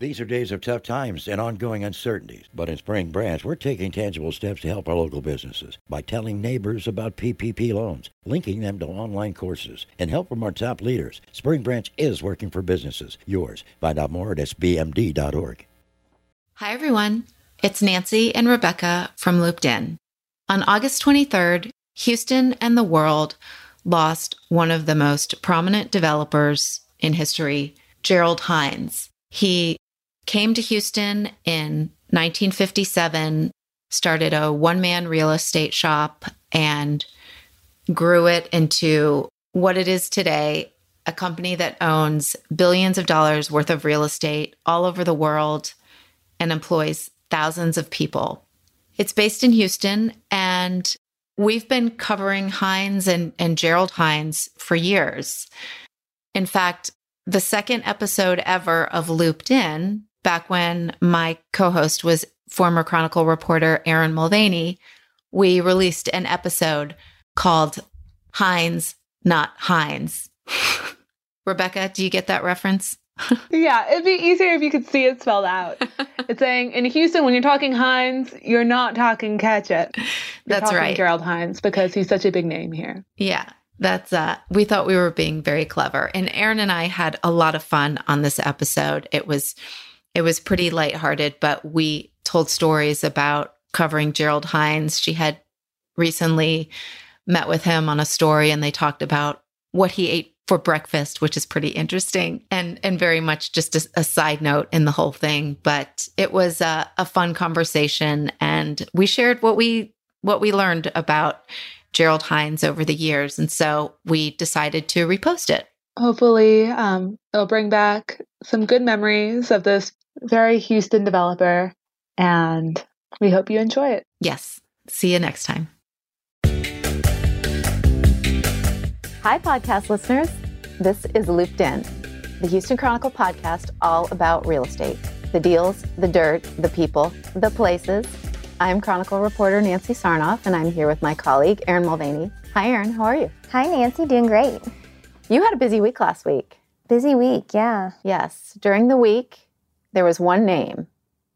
These are days of tough times and ongoing uncertainties. But in Spring Branch, we're taking tangible steps to help our local businesses by telling neighbors about PPP loans, linking them to online courses, and help from our top leaders. Spring Branch is working for businesses. Yours. Find out more at sbmd.org. Hi, everyone. It's Nancy and Rebecca from Looped In. On August 23rd, Houston and the world lost one of the most prominent developers in history, Gerald Hines. He came to Houston in 1957, started a one man real estate shop, and grew it into what it is today a company that owns billions of dollars worth of real estate all over the world and employs thousands of people. It's based in Houston, and we've been covering Hines and, and Gerald Hines for years. In fact, the second episode ever of Looped In back when my co host was former Chronicle reporter Erin Mulvaney, we released an episode called Hines, Not Heinz. Rebecca, do you get that reference? yeah, it'd be easier if you could see it spelled out. it's saying in Houston, when you're talking Hines, you're not talking ketchup. You're That's talking right. Gerald Hines, because he's such a big name here. Yeah. That's uh we thought we were being very clever. And Erin and I had a lot of fun on this episode. It was it was pretty lighthearted, but we told stories about covering Gerald Hines. She had recently met with him on a story and they talked about what he ate for breakfast, which is pretty interesting and and very much just a, a side note in the whole thing. But it was a, a fun conversation, and we shared what we what we learned about Gerald Hines over the years, and so we decided to repost it. Hopefully, um, it'll bring back some good memories of this very Houston developer, and we hope you enjoy it. Yes. See you next time. Hi, podcast listeners. This is Looped In, the Houston Chronicle podcast all about real estate the deals, the dirt, the people, the places. I'm Chronicle reporter Nancy Sarnoff, and I'm here with my colleague, Erin Mulvaney. Hi, Erin. How are you? Hi, Nancy. Doing great. You had a busy week last week. Busy week, yeah. Yes. During the week, there was one name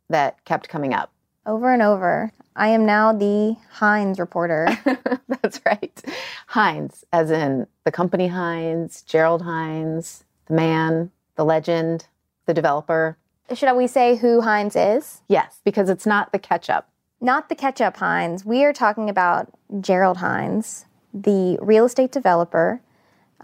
that kept coming up. Over and over. I am now the Hines reporter. That's right. Hines, as in the company Hines, Gerald Hines, the man, the legend, the developer. Should we say who Hines is? Yes, because it's not the ketchup. Not the ketchup Hines. We are talking about Gerald Hines, the real estate developer.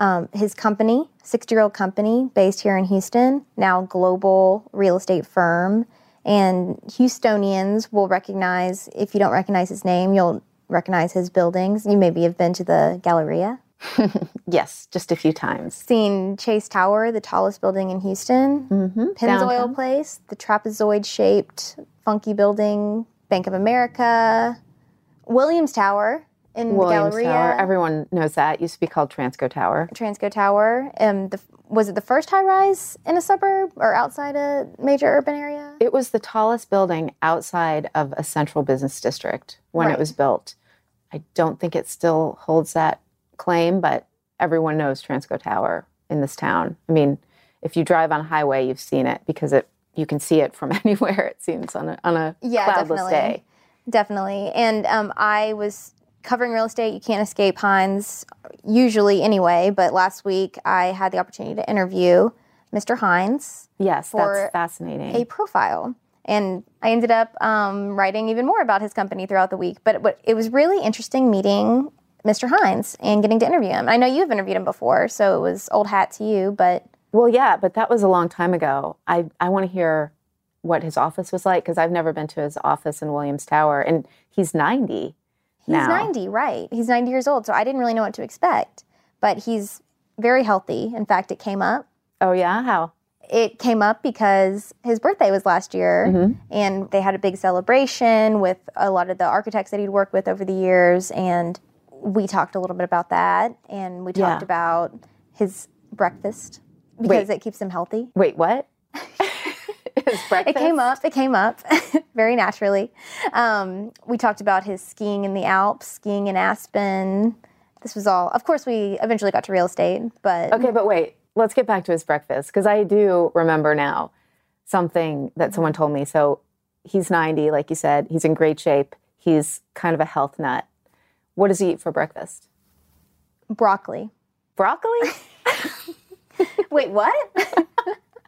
Um, his company, 60 year old company based here in Houston, now global real estate firm. And Houstonians will recognize, if you don't recognize his name, you'll recognize his buildings. You maybe have been to the Galleria. Yes, just a few times. Seen Chase Tower, the tallest building in Houston. Mm-hmm. Pennzoil Place, the trapezoid shaped, funky building, Bank of America, Williams Tower in Williams Galleria, Tower. Everyone knows that. It used to be called Transco Tower. Transco Tower. Um, the, was it the first high rise in a suburb or outside a major urban area? It was the tallest building outside of a central business district when Right. it was built. I don't think it still holds that claim, but everyone knows Transco Tower in this town. I mean, if you drive on a highway, you've seen it because it you can see it from anywhere. It seems on a on a Yeah, cloudless definitely. day. Definitely. And um, I was covering real estate. You can't escape Hines, usually anyway. But last week I had the opportunity to interview Mr. Hines. Yes, that's fascinating. a profile. And I ended up um, writing even more about his company throughout the week. But what, it was really interesting meeting Mr. Hines and getting to interview him. I know you've interviewed him before, so it was old hat to you. But Well, yeah, but that was a long time ago. I, I want to hear what his office was like because I've never been to his office in Williams Tower, and he's 90 he's 90, right? He's 90 years old, so I didn't really know what to expect. But he's very healthy. In fact, it came up. Oh, yeah? How? It came up because his birthday was last year, Mhm. and they had a big celebration with a lot of the architects that he'd worked with over the years. And we talked a little bit about that, and we talked Yeah. about his breakfast because Wait. it keeps him healthy. Wait, what? It came up. It came up very naturally. Um, we talked about his skiing in the Alps, skiing in Aspen. This was all. Of course, we eventually got to real estate, but Okay, but wait, let's get back to his breakfast because I do remember now. something that someone told me. So he's 90, like you said. He's in great shape. He's kind of a health nut. What does he eat for breakfast? Broccoli. Broccoli? Wait, what?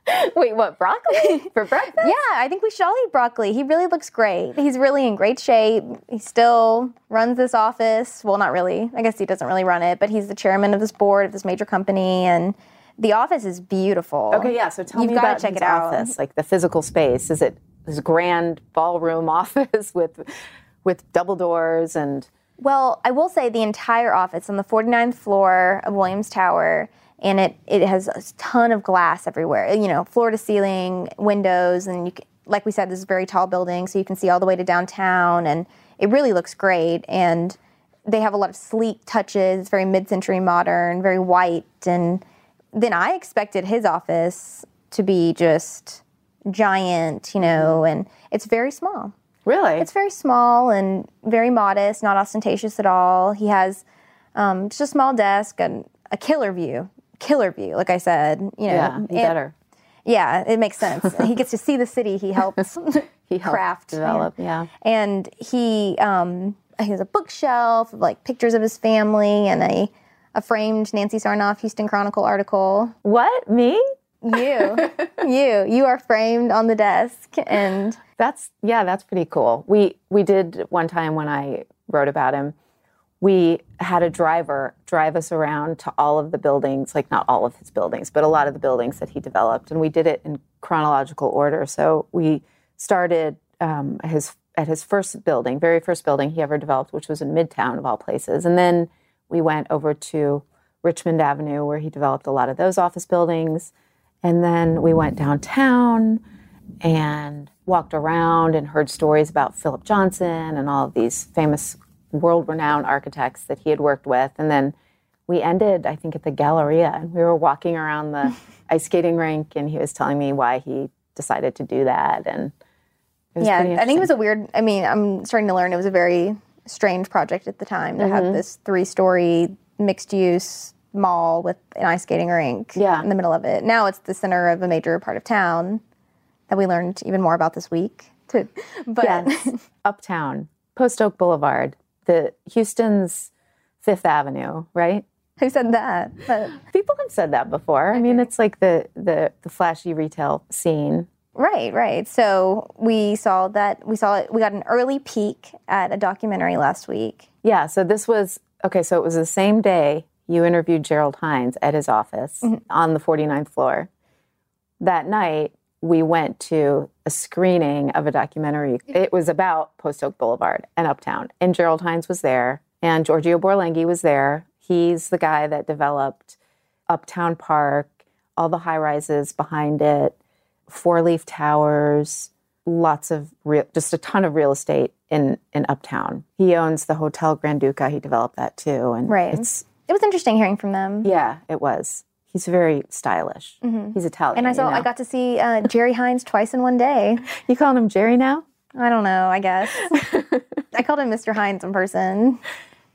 Wait, what? Broccoli for breakfast? yeah, I think we should all eat broccoli. He really looks great. He's really in great shape. He still runs this office. Well, not really. I guess he doesn't really run it, but he's the chairman of this board of this major company and the office is beautiful. Okay, yeah. So tell me. You've me about check his it out. office, like the physical space. Is it this grand ballroom office with with double doors and Well, I will say the entire office on the 49th floor of Williams Tower, and it, it has a ton of glass everywhere, you know, floor to ceiling, windows, and you can, like we said, this is a very tall building, so you can see all the way to downtown, and it really looks great. And they have a lot of sleek touches. Very mid-century modern, very white, and then I expected his office to be just giant, you know, and it's very small. really? It's very small and very modest, not ostentatious at all. He has um, just a small desk and a killer view. Killer view, like I said. You know, yeah, and- better. Yeah, it makes sense. he gets to see the city he helps He helped craft, develop. Yeah. and he um, he has a bookshelf of like pictures of his family and a a framed Nancy Sarnoff Houston Chronicle article. What me? You, you, you are framed on the desk, and That's yeah, that's pretty cool. We we did one time when I wrote about him. We had a driver drive us around to all of the buildings, like not all of his buildings, but a lot of the buildings that he developed, and we did it in chronological order. So we started um, his at his first building, very first building he ever developed, which was in Midtown of all places, and then we went over to Richmond Avenue where he developed a lot of those office buildings, and then we went downtown and walked around and heard stories about Philip Johnson and all of these famous world renowned architects that he had worked with. And then we ended, I think, at the Galleria and we were walking around the ice skating rink and he was telling me why he decided to do that. And it was yeah, I think it was a weird. I mean, I'm starting to learn it was a very strange project at the time to Mm-hmm. have this three-story mixed-use mall with an ice skating rink Yeah. in the middle of it. Now it's the center of a major part of town that we learned even more about this week. To, but Yes, Uptown, Post Oak Boulevard, the Houston's Fifth Avenue, right? who said that? But, People have said that before. I mean, it's like the, the the flashy retail scene. right, right. So we saw that. We saw it. We got an early peek at a documentary last week. Yeah, so this was okay, so it was the same day you interviewed Gerald Hines at his office mm-hmm. on the 49th floor. That night, we went to a screening of a documentary. It was about Post Oak Boulevard and Uptown. And Gerald Hines was there, and Giorgio Borlenghi was there. He's the guy that developed Uptown Park, all the high rises behind it, four leaf towers, lots of real, just a ton of real estate in in Uptown. He owns the Hotel Granduca. He developed that too, and Right. it's It was interesting hearing from them. yeah, it was. He's very stylish. He's Italian. And I saw you know? I got to see uh, Jerry Hines twice in one day. You calling him Jerry now? I don't know, I guess. I called him Mr. Hines in person.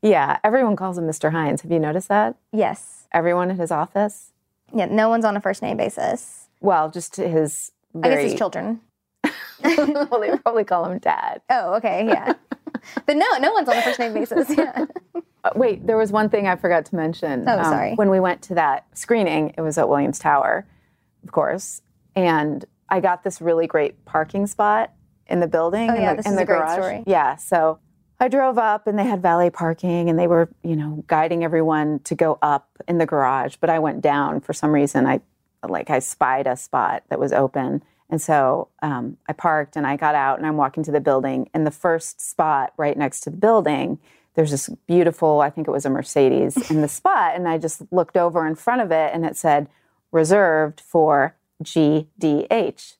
Yeah, everyone calls him Mr. Hines. Have you noticed that? Yes. Everyone at his office. Yeah, no one's on a first name basis. Well, just his. I guess his children. well, they probably call him Dad. Oh, okay, yeah. but no, no one's on a first name basis. Yeah. Uh, wait, there was one thing I forgot to mention. Um, Oh, sorry. When we went to that screening, it was at Williams Tower, of course, and I got this really great parking spot in the building. Oh, in yeah, the, this in is the a great garage. story. Yeah, so I drove up and they had valet parking and they were, you know, guiding everyone to go up in the garage, but I went down for some reason. I like I spied a spot that was open. And so um, I parked and I got out and I'm walking to the building. And the first spot right next to the building, there's this beautiful, I think it was a Mercedes in the spot. And I just looked over in front of it and it said, reserved for GDH,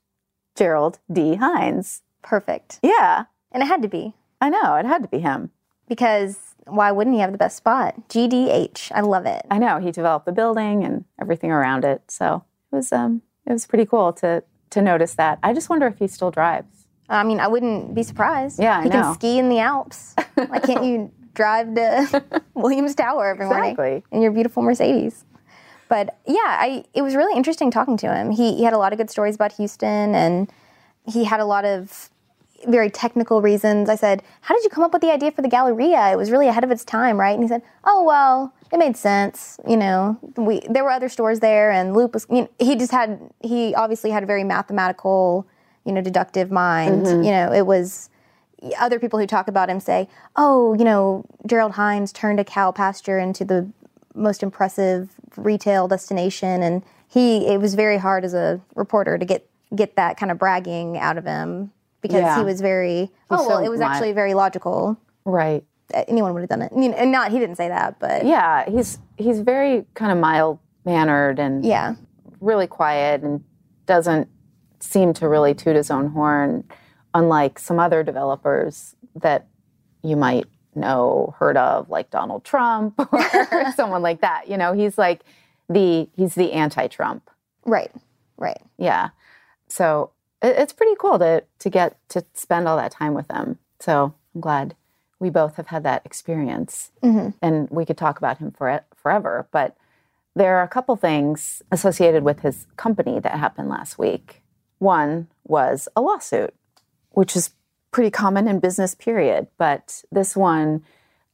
Gerald D. Hines. Perfect. Yeah, And it had to be I know. It had to be him. because why wouldn't he have the best spot? GDH. I love it. I know he developed the building and everything around it. So it was um it was pretty cool to to notice that. I just wonder if he still drives. I mean, I wouldn't be surprised. Yeah, I he know. can ski in the Alps. Why can't you drive to Williams Tower every morning Exactly. in your beautiful Mercedes? But yeah, I it was really interesting talking to him. He he had a lot of good stories about Houston, and he had a lot of very technical reasons. I said, "How did you come up with the idea for the Galleria? It was really ahead of its time, right?" And he said, "Oh well, it made sense. You know, we there were other stores there, and Loop was. You know, he just had he obviously had a very mathematical, you know, deductive mind. Mm-hmm. You know, it was." Other people who talk about him say, "Oh, you know, Gerald Hines turned a cow pasture into the most impressive retail destination," and he it was very hard as a reporter to get get that kind of bragging out of him because Yeah. he was very. oh so well, it was actually very logical. Right. Uh, anyone would have done it. I mean, and not he didn't say that, but Yeah, he's he's very kind of mild mannered and yeah, really quiet and doesn't seem to really toot his own horn, unlike some other developers that you might know heard of, like Donald Trump or someone like that. You know, he's like the he's the anti-Trump. right, right. Yeah. So it, it's pretty cool to to get to spend all that time with him. So I'm glad we both have had that experience, mm-hmm. and we could talk about him for forever. But there are a couple things associated with his company that happened last week. One was a lawsuit, which is pretty common in business. Period. But this one.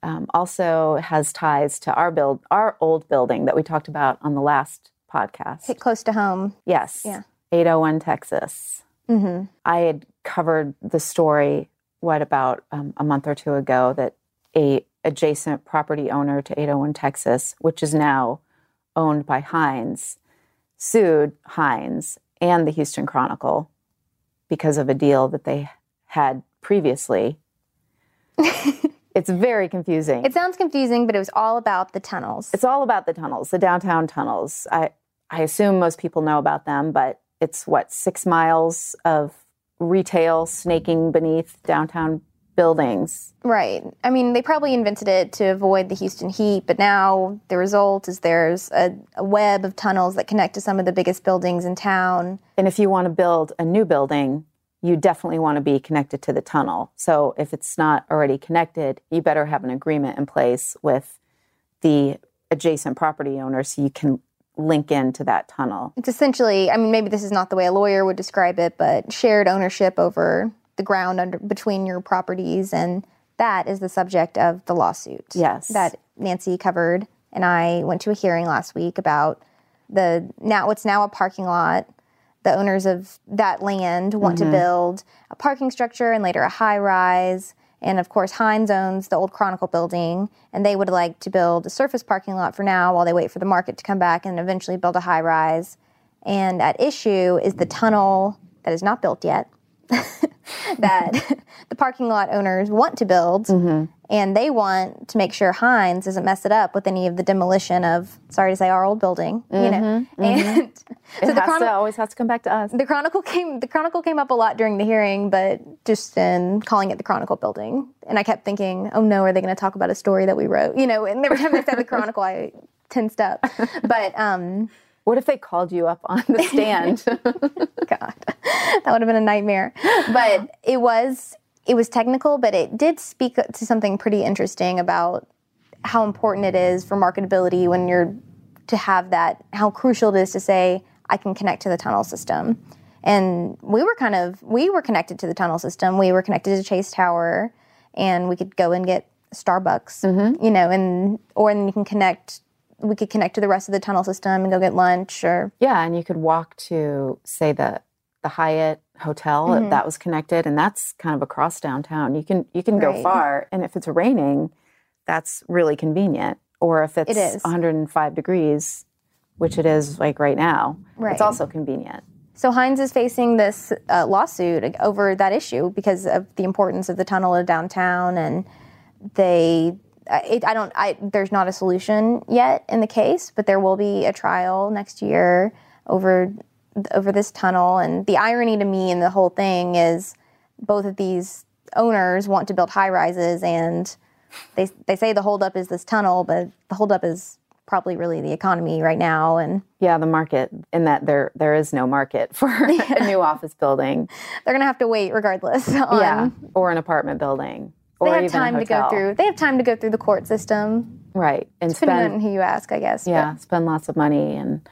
Um, also has ties to our build, our old building that we talked about on the last podcast. Hit close to home. Yes. Yeah. 801 Texas. Mm-hmm. I had covered the story, what, about um, a month or two ago, that a adjacent property owner to 801 Texas, which is now owned by Hines, sued Hines and the Houston Chronicle because of a deal that they had previously. it's very confusing. It sounds confusing, but it was all about the tunnels. It's all about the tunnels, the downtown tunnels. I I assume most people know about them, but it's what six miles of retail snaking beneath downtown buildings. Right. I mean, they probably invented it to avoid the Houston heat, but now the result is there's a, a web of tunnels that connect to some of the biggest buildings in town. And if you want to build a new building, you definitely want to be connected to the tunnel. So if it's not already connected, you better have an agreement in place with the adjacent property owner so you can link into that tunnel. It's essentially, I mean, maybe this is not the way a lawyer would describe it, but shared ownership over the ground under between your properties, and that is the subject of the lawsuit. Yes. that Nancy covered, and I went to a hearing last week about the now what's now a parking lot. The owners of that land want to mm-hmm. build a parking structure and later a high rise. And of course, Hines owns the old Chronicle building, and they would like to build a surface parking lot for now while they wait for the market to come back and eventually build a high rise. And at issue is the tunnel that is not built yet that the parking lot owners want to build, mm-hmm. and they want to make sure Hines doesn't mess it up with any of the demolition of, sorry to say, our old building. You know, mm-hmm. Mm-hmm. and It so the has Chronicle. always has to come back to us. The Chronicle came. The Chronicle came up a lot during the hearing, but just in calling it the Chronicle building, and I kept thinking, "Oh no, are they going to talk about a story that we wrote?" You know, and every time they said the Chronicle, I tensed up. But um, What if they called you up on the stand? God, that would have been a nightmare. But it was it was technical, but it did speak to something pretty interesting about how important it is for marketability when you're to have that how crucial it is to say I can connect to the tunnel system. And we were kind of we were connected to the tunnel system. We were connected to Chase Tower and we could go and get Starbucks, mm-hmm. you know, and or then you can connect we could connect to the rest of the tunnel system and go get lunch or yeah, and you could walk to say the the Hyatt hotel Mm-hmm. if that was connected, and that's kind of across downtown. You can you can go far, and if it's raining, that's really convenient. Or if it's It is. 105 degrees, which it is like right now, Right. it's also convenient. So Hines is facing this uh, lawsuit over that issue because of the importance of the tunnel to downtown, and they. I- It, I don't. I there's not a solution yet in the case, but there will be a trial next year over over this tunnel. And the irony to me in the whole thing is both of these owners want to build high rises, and they they say the holdup is this tunnel, but the holdup is probably really the economy right now. And Yeah, the market in that there there is no market for a new office building. they're gonna have to wait regardless. On, yeah, or an apartment building, they have time to go through. They have time to go through the court system. right and Depending spend on who you ask, I guess. but- yeah spend lots of money and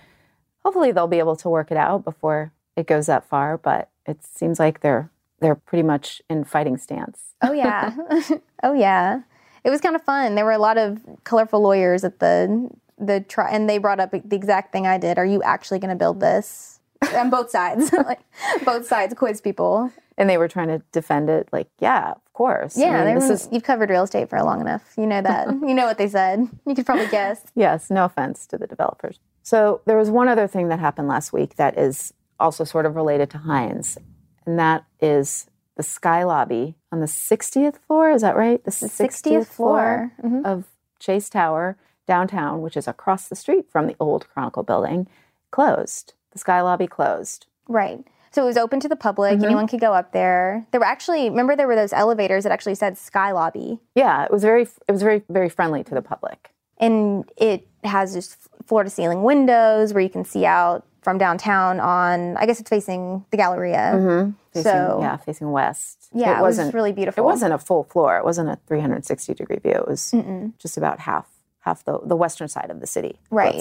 hopefully they'll be able to work it out before it goes that far but it seems like they're they're pretty much in fighting stance Oh yeah. oh yeah. It was kind of fun. There were a lot of colorful lawyers at the the tri- and they brought up the exact thing I did. Are you actually going to build this? On both sides, like both sides quiz people. and they were trying to defend it like yeah of course I Yeah, mean, they this is you've covered real estate for long enough. You know that. you know what they said. You could probably guess. Yes, no offense to the developers. So there was one other thing that happened last week that is also sort of related to Hines, and that is the Sky Lobby on the 60th floor. Is that right? This The 60th, floor. Mhm. of Chase Tower downtown, which is across the street from the old Chronicle building, closed. The Sky Lobby closed. Right. So it was open to the public. Mm-hmm. Anyone could go up there. There were actually remember there were those elevators that actually said Sky Lobby, Yeah, it was very it was very very friendly to the public. and it has just floor to ceiling windows where you can see out from downtown on. I guess it's facing the Galleria. Mm-hmm. Facing, So- yeah, facing west. Yeah, it was wasn't really beautiful. It wasn't a full floor. It wasn't a 360 degree view. It was just about half half the the western side of the city. Right.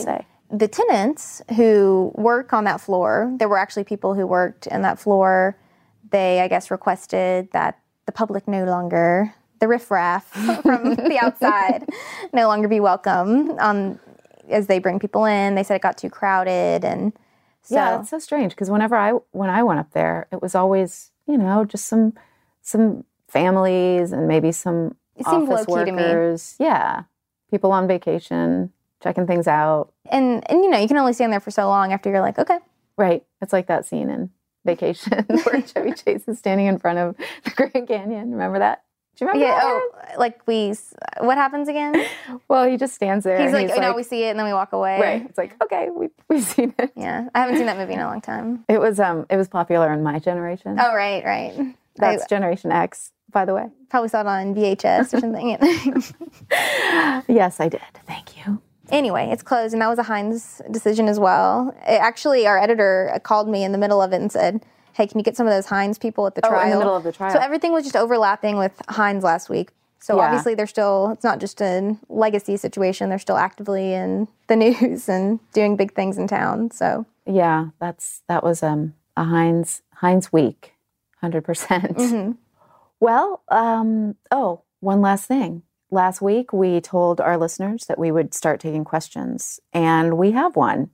The tenants who work on that floor, there were actually people who worked in that floor. They, I guess, requested that the public no longer, the riffraff from the outside, no longer be welcome um, as they bring people in. They said it got too crowded, and so Yeah, it's so strange because whenever I when I went up there, it was always you know just some some families and maybe some It office low-key to me. workers. Yeah, people on vacation checking things out. and and you know you can only stand there for so long after you're like, okay, Right. It's like that scene in Vacation where Chevy Chase is standing in front of the Grand Canyon. Remember that? Do you remember yeah. that? Oh, like we, what happens again? Well, he just stands there. He's and like, he's oh, no, we see it, and then we walk away. right. It's like, okay, we, we've seen it. Yeah, I haven't seen that movie in a long time. It was um it was popular in my generation. Oh, right, right. That's I Generation X, by the way. probably saw it on VHS or something. Yes, I did. Thank you. Anyway, it's closed, and that was a Hines decision as well. It, actually, our editor called me in the middle of it and said, "Hey, can you get some of those Hines people at the Oh, in the trial?" middle of the trial. So everything was just overlapping with Hines last week. So Yeah. obviously, they're still. It's not just a legacy situation. They're still actively in the news and doing big things in town. So Yeah, that's that was um a Hines Hines week, 100%. Mm-hmm. Well, um oh, one last thing. Last week we told our listeners that we would start taking questions and we have one.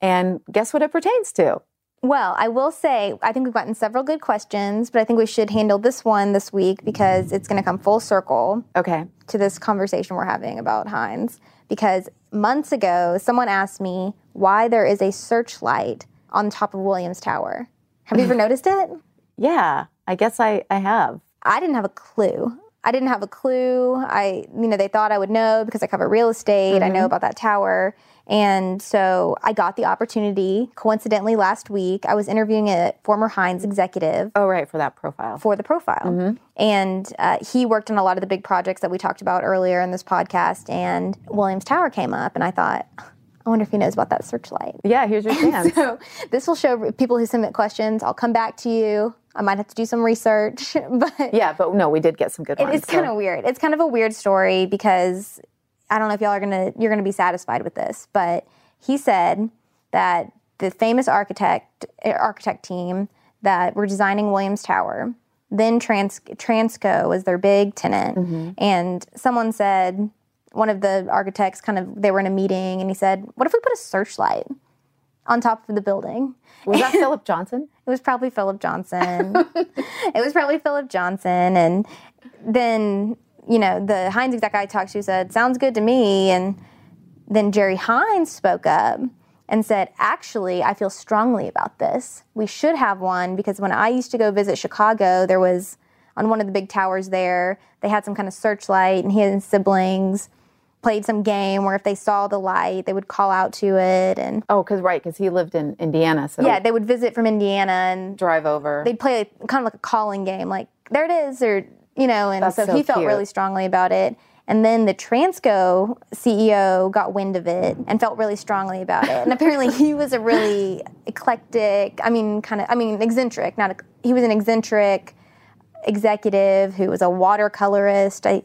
And guess what it pertains to? Well, I will say, I think we've gotten several good questions, but I think we should handle this one this week because it's going to come full circle Okay. to this conversation we're having about Hines. Because months ago, someone asked me why there is a searchlight on top of Williams Tower. Have you ever noticed it? Yeah, I guess I I have. I didn't have a clue. I didn't have a clue. I, you know, they thought I would know because I cover real estate. I know about that tower. And so I got the opportunity. Coincidentally, last week, I was interviewing a former Hines executive Oh, right, for that profile. for the profile. And uh, he worked on a lot of the big projects that we talked about earlier in this podcast. And Williams Tower came up, and I thought, I wonder if he knows about that searchlight. Yeah, here's your chance. So this will show people who submit questions. I'll come back to you. I might have to do some research, but yeah, but no, we did get some good it ones. is kind of weird. It's kind of a weird story because I don't know if y'all are gonna you're gonna be satisfied with this, but he said that the famous architect eh, architect team that were designing Williams Tower, then Trans, Transco was their big tenant, and someone said one of the architects kind of they were in a meeting and he said, "What if we put a searchlight on top of the building?" Was that Philip Johnson? It was probably Philip Johnson. it was probably Philip Johnson. And then, you know, the Hines exec I talked to said, sounds good to me. And then Jerry Hines spoke up and said, actually, I feel strongly about this. We should have one because when I used to go visit Chicago, there was on one of the big towers there, they had some kind of searchlight and he and his siblings played some game where if they saw the light, they would call out to it. And Oh, because right, because he lived in Indiana, so yeah, they would visit from Indiana and drive over. they'd play a, kind of like a calling game, like there it is, or you know. And That's so, so he felt really strongly about it. And then the Transco CEO got wind of it and felt really strongly about it. And apparently, he was a really eclectic. I mean, kind of. I mean, eccentric. Not. A, he was an eccentric executive who was a watercolorist. I,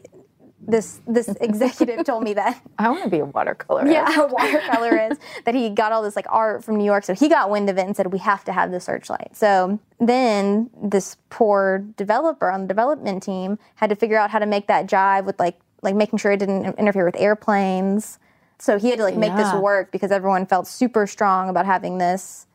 this this executive told me that I want to be a watercolorist. yeah, a watercolorist that he got all this like art from New York. So he got wind of it and said we have to have the searchlight. So then this poor developer on the development team had to figure out how to make that jive with like like making sure it didn't interfere with airplanes. So he had to like make this work because everyone felt super strong about having this.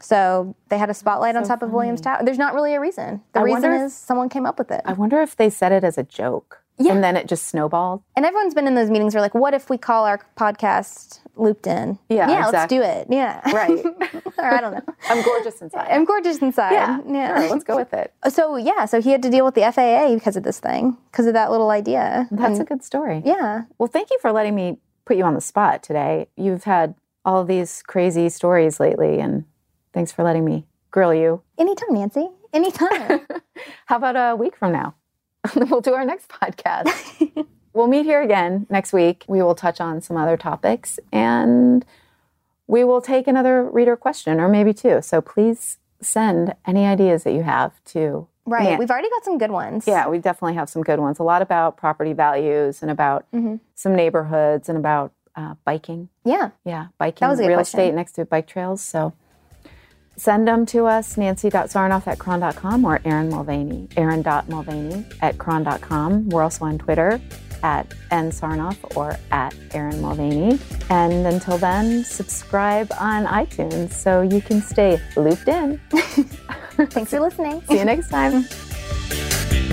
So they had a spotlight on top of Williams Tower. There's not really a reason. The I reason if- is someone came up with it. I wonder if they said it as a joke. Yeah. And then it just snowballed. And everyone's been in those meetings where like, what if we call our podcast Looped In? Yeah, yeah, let's do it. Yeah, Right. or I don't know. I'm gorgeous inside. I'm gorgeous inside. yeah. yeah. Sure, let's go with it. So yeah, so he had to deal with the FAA because of this thing, because of that little idea. That's And- a good story. yeah. Well, thank you for letting me put you on the spot today. You've had all these crazy stories lately, and thanks for letting me grill you. Anytime, Nancy. Anytime. How about a week from now? we'll do our next podcast. we'll meet here again next week. We will touch on some other topics and we will take another reader question or maybe two. So please send any ideas that you have to. right. Nan- We've already got some good ones. Yeah, we definitely have some good ones. A lot about property values and about Mhm. some neighborhoods and about uh, biking. Yeah. Yeah, biking, That was a real question. estate next to bike trails. So send them to us, nancy.sarnoff at chron.com or Erin Mulvaney, erin.mulvaney at chron.com. We're also on Twitter at nsarnoff or at Erin Mulvaney. And until then, subscribe on iTunes so you can stay looped in. Thanks for listening. See you next time.